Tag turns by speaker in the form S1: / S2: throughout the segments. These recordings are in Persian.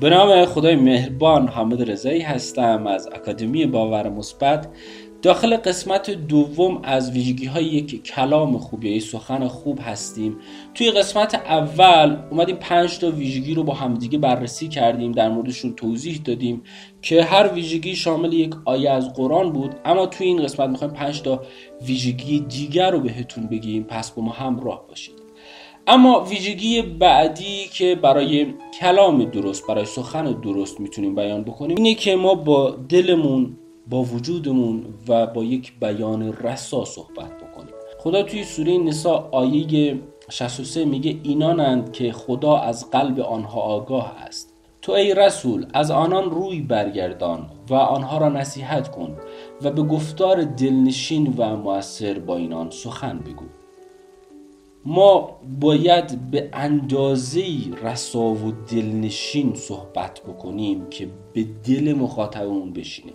S1: به نام خدای مهربان حامد رضایی هستم. از اکادمی باور مثبت داخل قسمت دوم از ویژگی های یک کلام خوب یا سخن خوب هستیم. توی قسمت اول اومدیم پنج تا ویژگی رو با همدیگه بررسی کردیم در موردشون توضیح دادیم که هر ویژگی شامل یک آیه از قرآن بود اما توی این قسمت می‌خوایم پنج تا ویژگی دیگر رو بهتون بگیم. پس با ما همراه باشید. اما ویژگی بعدی که برای کلام درست برای سخن درست می‌تونیم بیان بکنیم اینه که ما با دلمون با وجودمون و با یک بیان رسا صحبت بکنیم. خدا توی سوره نسا آیه 63 میگه اینانند که خدا از قلب آنها آگاه است. تو ای رسول از آنان روی برگردان و آنها را نصیحت کن و به گفتار دلنشین و موثر با اینان سخن بگو. ما باید به اندازه رسا و دلنشین صحبت بکنیم که به دل مخاطبمون بشینه.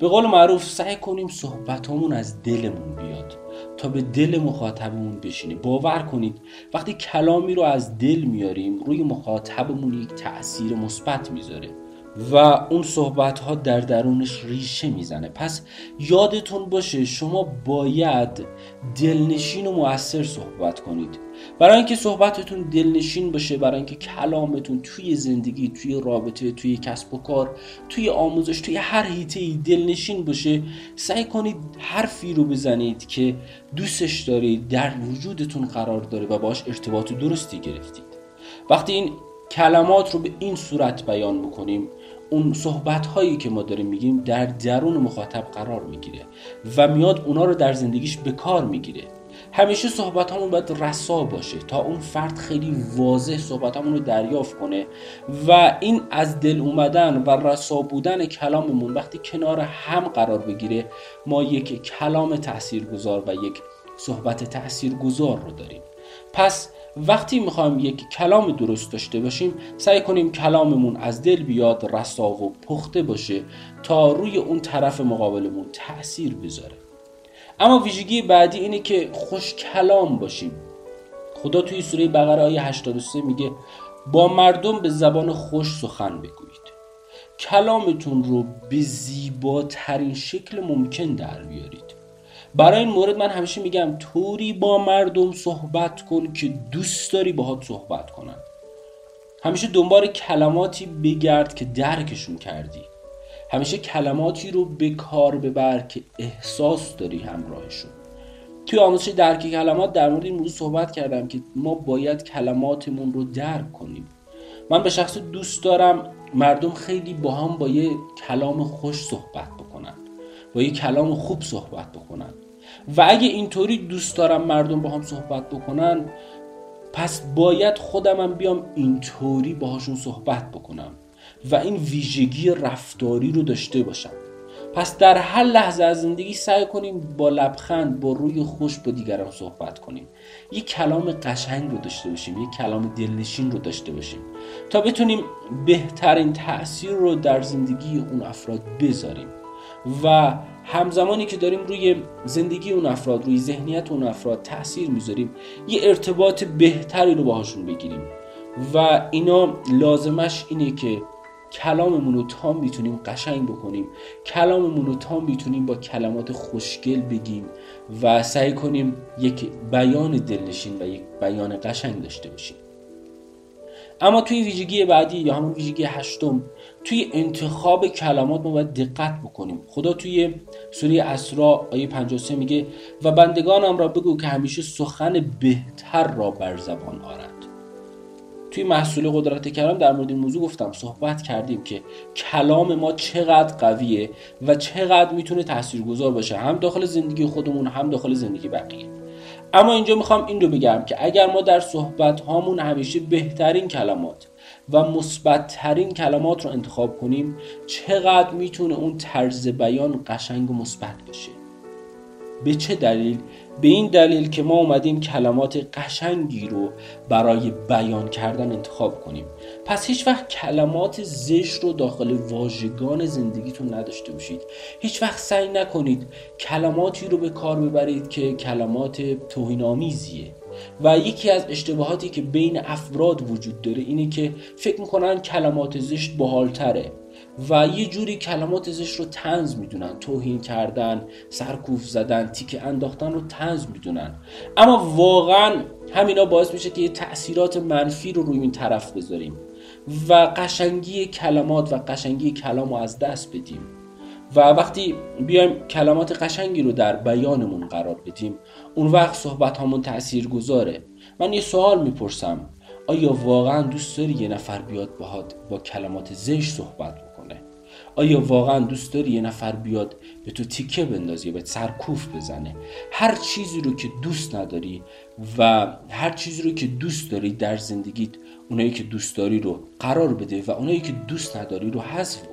S1: به قول معروف سعی کنیم صحبتامون از دلمون بیاد تا به دل مخاطبمون بشینه. باور کنید وقتی کلامی رو از دل میاریم روی مخاطبمون یک تاثیر مثبت می‌ذاره. و اون صحبت ها در درونش ریشه می‌زنه. پس یادتون باشه شما باید دلنشین و موثر صحبت کنید. برای اینکه صحبتتون دلنشین باشه برای اینکه کلامتون توی زندگی توی رابطه توی کسب و کار توی آموزش توی هر حیطه ای دلنشین باشه سعی کنید حرفی رو بزنید که دوستش دارید در وجودتون قرار داره و باش ارتباط درستی گرفتید. وقتی این کلمات رو به این صورت بیان بکنیم اون صحبت هایی که ما داریم میگیم در درون مخاطب قرار می‌گیره و میاد اونا رو در زندگیش به کار می‌گیره. همیشه صحبت همون باید رسا باشه تا اون فرد خیلی واضح صحبت همون رو دریافت کنه و این از دل اومدن و رسا بودن کلاممون وقتی کنار هم قرار بگیره ما یک کلام تاثیرگذار و یک صحبت تاثیرگذار رو داریم. پس وقتی می‌خوایم یک کلام درست داشته باشیم سعی کنیم کلاممون از دل بیاد رسا و پخته باشه تا روی اون طرف مقابلمون تاثیر بذاره. اما ویژگی بعدی اینه که خوش کلام باشیم. خدا توی سوره بقره آیه 83 میگه با مردم به زبان خوش سخن بگویید. کلامتون رو به زیباترین شکل ممکن در بیارید. برای این مورد من همیشه میگم طوری با مردم صحبت کن که دوست داری باهات صحبت کنن. همیشه دنبال کلماتی بگرد که درکشون کردی. همیشه کلماتی رو به کار ببر که احساس داری همراهشون. توی آموزش درک کلمات در مورد این موضوع صحبت کردم که ما باید کلماتمون رو درک کنیم. من به شخص دوست دارم مردم خیلی با هم با یه کلام خوش صحبت بکنن. با یه کلام خوب صحبت بکنن. و اگه اینطوری دوست دارم مردم با هم صحبت بکنن پس باید خودمم بیام اینطوری باهاشون صحبت بکنم و این ویژگی رفتاری رو داشته باشم. پس در هر لحظه از زندگی سعی کنیم با لبخند با روی خوش با دیگران صحبت کنیم. یک کلام قشنگ رو داشته باشیم یک کلام دلنشین رو داشته باشیم تا بتونیم بهترین تاثیر رو در زندگی اون افراد بذاریم. و همزمانی که داریم روی زندگی اون افراد روی ذهنیت اون افراد تاثیر می‌ذاریم یه ارتباط بهتری رو باهاشون بگیریم. و اینا لازمش اینه که کلاممون رو تام می‌تونیم قشنگ بکنیم. کلاممون رو تام می‌تونیم با کلمات خوشگل بگیم و سعی کنیم یک بیان دلنشین و یک بیان قشنگ داشته باشیم. اما توی ویژگی بعدی یا همون ویژگی هشتم توی انتخاب کلمات ما باید دقت بکنیم. خدا توی سوره اسراء آیه 53 میگه و بندگانم را بگو که همیشه سخن بهتر را بر زبان آرند توی محصول قدرت کلام در مورد این موضوع گفتم صحبت کردیم که کلام ما چقدر قویه و چقدر می‌تونه تاثیرگذار باشه. هم داخل زندگی خودمون هم داخل زندگی بقیه. اما اینجا می‌خوام این رو بگم که اگر ما در صحبت هامون همیشه بهترین کلمات و مثبتترین کلمات رو انتخاب کنیم چقدر می‌تونه اون طرز بیان قشنگ و مثبت باشه به چه دلیل؟ به این دلیل که ما اومدیم کلمات قشنگی رو برای بیان کردن انتخاب کنیم. پس هیچ وقت کلمات زشت رو داخل واژگان زندگیتون نداشته باشید. هیچ وقت سعی نکنید کلماتی رو به کار ببرید که کلمات توهین آمیزیه و یکی از اشتباهاتی که بین افراد وجود داره اینه که فکر می‌کنن کلمات زشت بحالتره و یه جوری کلمات زشت رو تنز می‌دونن توهین کردن سرکوف زدن تیکه انداختن رو تنز می‌دونن. اما واقعا همینا باعث میشه که یه تاثیرات منفی رو روی این طرف بذاریم و قشنگی کلمات و قشنگی کلام رو از دست بدیم. و وقتی بیایم کلمات قشنگی رو در بیانمون قرار بدیم اون وقت صحبت همون تأثیر گذاره من یه سوال می‌پرسم. آیا واقعا دوست داری یه نفر بیاد باهات با کلمات زشت صحبت بکنه؟ آیا واقعا دوست داری یه نفر بیاد به تو تیکه بندازی به سرکوف بزنه؟ هر چیزی رو که دوست نداری و هر چیزی رو که دوست داری در زندگیت اونایی که دوست داری رو قرار بده و اونایی که دوست نداری رو حذف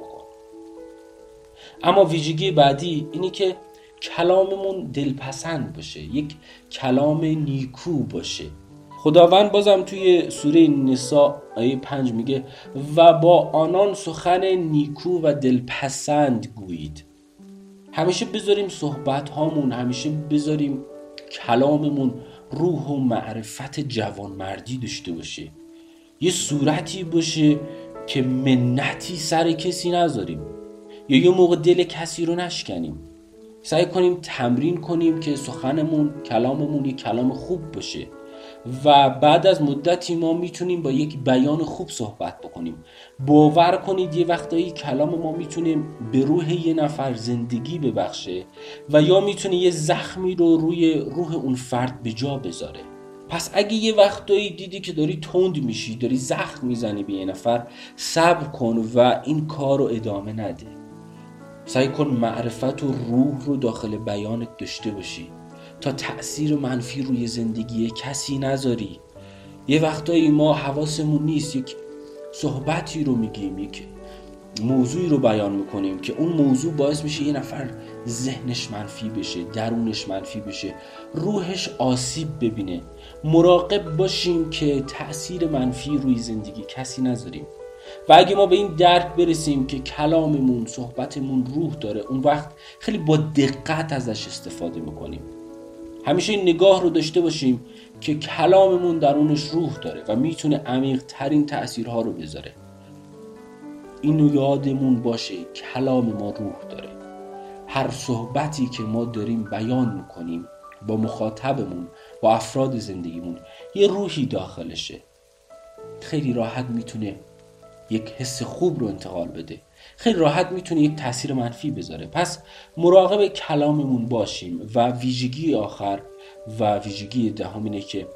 S1: اما ویژگی بعدی اینی که کلاممون دلپسند باشه یک کلام نیکو باشه. خداوند بازم توی سوره نسا آیه پنج میگه و با آنان سخن نیکو و دلپسند گویید. همیشه بذاریم صحبت هامون همیشه بذاریم کلاممون روح و معرفت جوانمردی داشته باشه. یه صورتی باشه که منتی سر کسی نذاریم. یا یه موقع دل کسی رو نشکنیم. سعی کنیم تمرین کنیم که سخنمون کلاممون یه کلام خوب باشه. و بعد از مدتی ما می‌تونیم با یک بیان خوب صحبت بکنیم. باور کنید یه وقتایی کلام ما می‌تونیم به روح یه نفر زندگی ببخشه و یا می‌تونه یه زخمی رو روی روح اون فرد به جا بذاره. پس اگه یه وقتایی دیدی که داری تند میشی داری زخم می‌زنی به یه نفر صبر کن و این کار رو ادامه نده. سعی کن معرفت و روح رو داخل بیانت داشته باشی. تا تأثیر منفی روی زندگی کسی نذاری. یه وقتایی ما حواسمون نیست یک صحبتی رو میگیم یک موضوعی رو بیان می‌کنیم که اون موضوع باعث میشه یه نفر ذهنش منفی بشه درونش منفی بشه روحش آسیب ببینه. مراقب باشیم که تأثیر منفی روی زندگی کسی نذاریم. و اگه ما به این درک برسیم که کلاممون صحبتمون روح داره اون وقت خیلی با دقت ازش استفاده می‌کنیم همیشه این نگاه رو داشته باشیم که کلاممون درونش روح داره و می‌تونه عمیق ترین تأثیرها رو بذاره. اینو یادمون باشه کلام ما روح داره. هر صحبتی که ما داریم بیان می‌کنیم با مخاطبمون با افراد زندگیمون یه روحی داخلشه. خیلی راحت می‌تونه یک حس خوب رو انتقال بده. خیلی راحت می‌تونه یک تاثیر منفی بذاره. پس مراقب کلاممون باشیم و ویژگی آخر و ویژگی دهم اینه که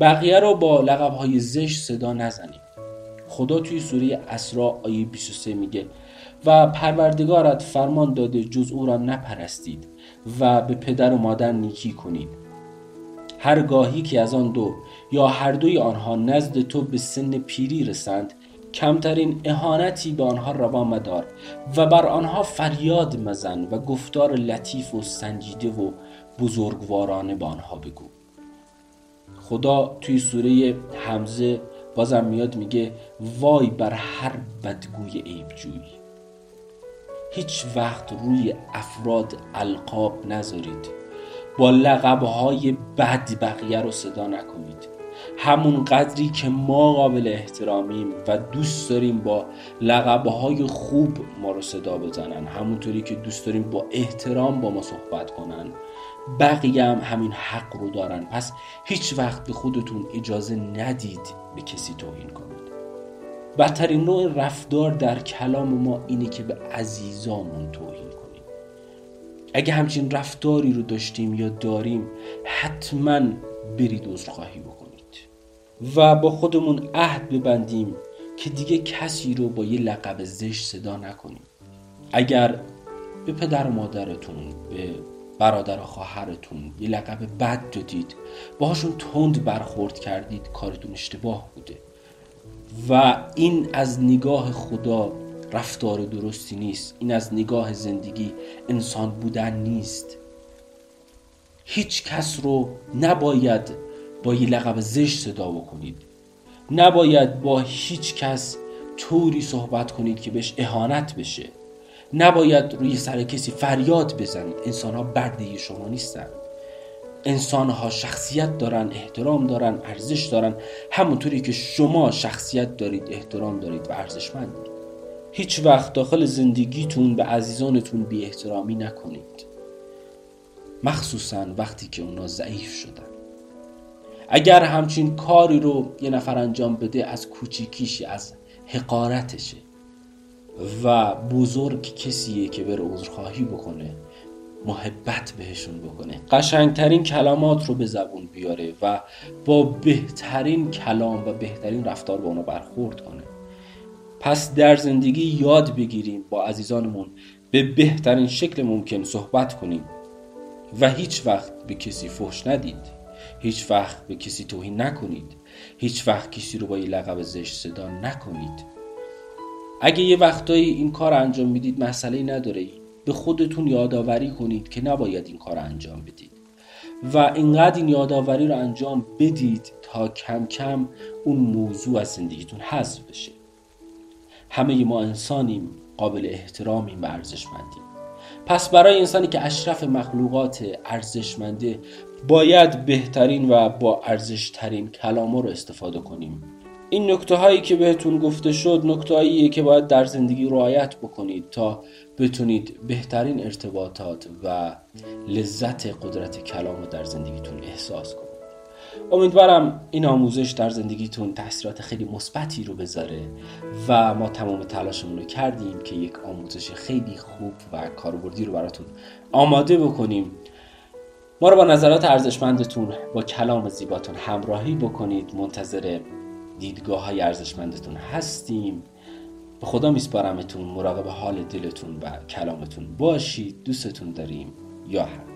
S1: بقیه رو با لقب های زشت صدا نزنیم. خدا توی سوره اسراء آیه 23 میگه و پروردگارت فرمان داده جز او را نپرستید و به پدر و مادر نیکی کنید. هرگاهی که از آن دو یا هر دوی آنها نزد تو به سن پیری رسند کمترین اهانتی به آنها روا مدار و بر آنها فریاد مزن و گفتار لطیف و سنجیده و بزرگوارانه به آنها بگو. خدا توی سوره حمزه بازم میاد میگه وای بر هر بدگوی عیبجوی هیچ وقت روی افراد القاب نذارید با لقبهای بد بقیه رو صدا نکنید. همون قدری که ما قابل احترامیم و دوست داریم با لقبهای خوب ما رو صدا بزنن همونطوری که دوست داریم با احترام با ما صحبت کنن. بقیه هم همین حق رو دارن. پس هیچ وقت به خودتون اجازه ندید به کسی توهین کنید. بدترین نوع رفتار در کلام ما اینه که به عزیزامون توهین کنیم اگه همچین رفتاری رو داشتیم یا داریم حتما برید عذرخواهی بکنید. و با خودمون عهد ببندیم که دیگه کسی رو با یه لقب زشت صدا نکنیم. اگر به پدر و مادرتون به برادر و خواهرتون یه لقب بد دادید باهاشون تند برخورد کردید کارتون اشتباه بوده. و این از نگاه خدا رفتار درستی نیست. این از نگاه زندگی انسان بودن نیست. هیچ کس رو نباید با یه لقب زشت صدا بکنید. نباید با هیچ کس طوری صحبت کنید که بهش اهانت بشه. نباید روی سر کسی فریاد بزنید. انسان ها برده شما نیستن. انسان ها شخصیت دارن احترام دارن ارزش دارن. همونطوری که شما شخصیت دارید احترام دارید و ارزشمندید. هیچ وقت داخل زندگیتون به عزیزانتون بی احترامی نکنید. مخصوصا وقتی که اونا ضعیف شدن. اگر همچین کاری رو یه نفر انجام بده از کوچیکیش از حقارتشه. و بزرگ کسیه که بره عذرخواهی بکنه محبت بهشون بکنه. قشنگترین کلمات رو به زبون بیاره و با بهترین کلام و بهترین رفتار با اونا برخورد کنه. پس در زندگی یاد بگیریم با عزیزانمون به بهترین شکل ممکن صحبت کنیم و هیچ وقت به کسی فحش ندید. هیچ وقت به کسی توهین نکنید. هیچ وقت کسی رو با یه لقب زشت صدا نکنید. اگه یه وقتایی این کار انجام می‌دید مسئله نداره. به خودتون یادآوری کنید که نباید این کار انجام بدید. و اینقدر این یادآوری رو انجام بدید تا کم کم اون موضوع از زندگیتون حذف بشه. همه ما انسانیم قابل احترامیم و ارزشمندیم. پس برای انسانی که اشرف مخلوقات ارزشمنده باید بهترین و با ارزشترین کلامو رو استفاده کنیم. این نکته هایی که بهتون گفته شد نکته هاییه که باید در زندگی رعایت بکنید تا بتونید بهترین ارتباطات و لذت قدرت کلام رو در زندگیتون احساس کنید. امیدوارم این آموزش در زندگیتون تاثیرات خیلی مثبتی رو بذاره و ما تمام تلاشمون رو کردیم که یک آموزش خیلی خوب و کاربردی رو براتون آماده بکنیم. ما رو با نظرات ارزشمندتون با کلام زیباتون همراهی بکنید. منتظر دیدگاه های ارزشمندتون هستیم. به خدا میسپارمتون. مراقب حال دلتون و کلامتون باشید. دوستتون داریم. یا هم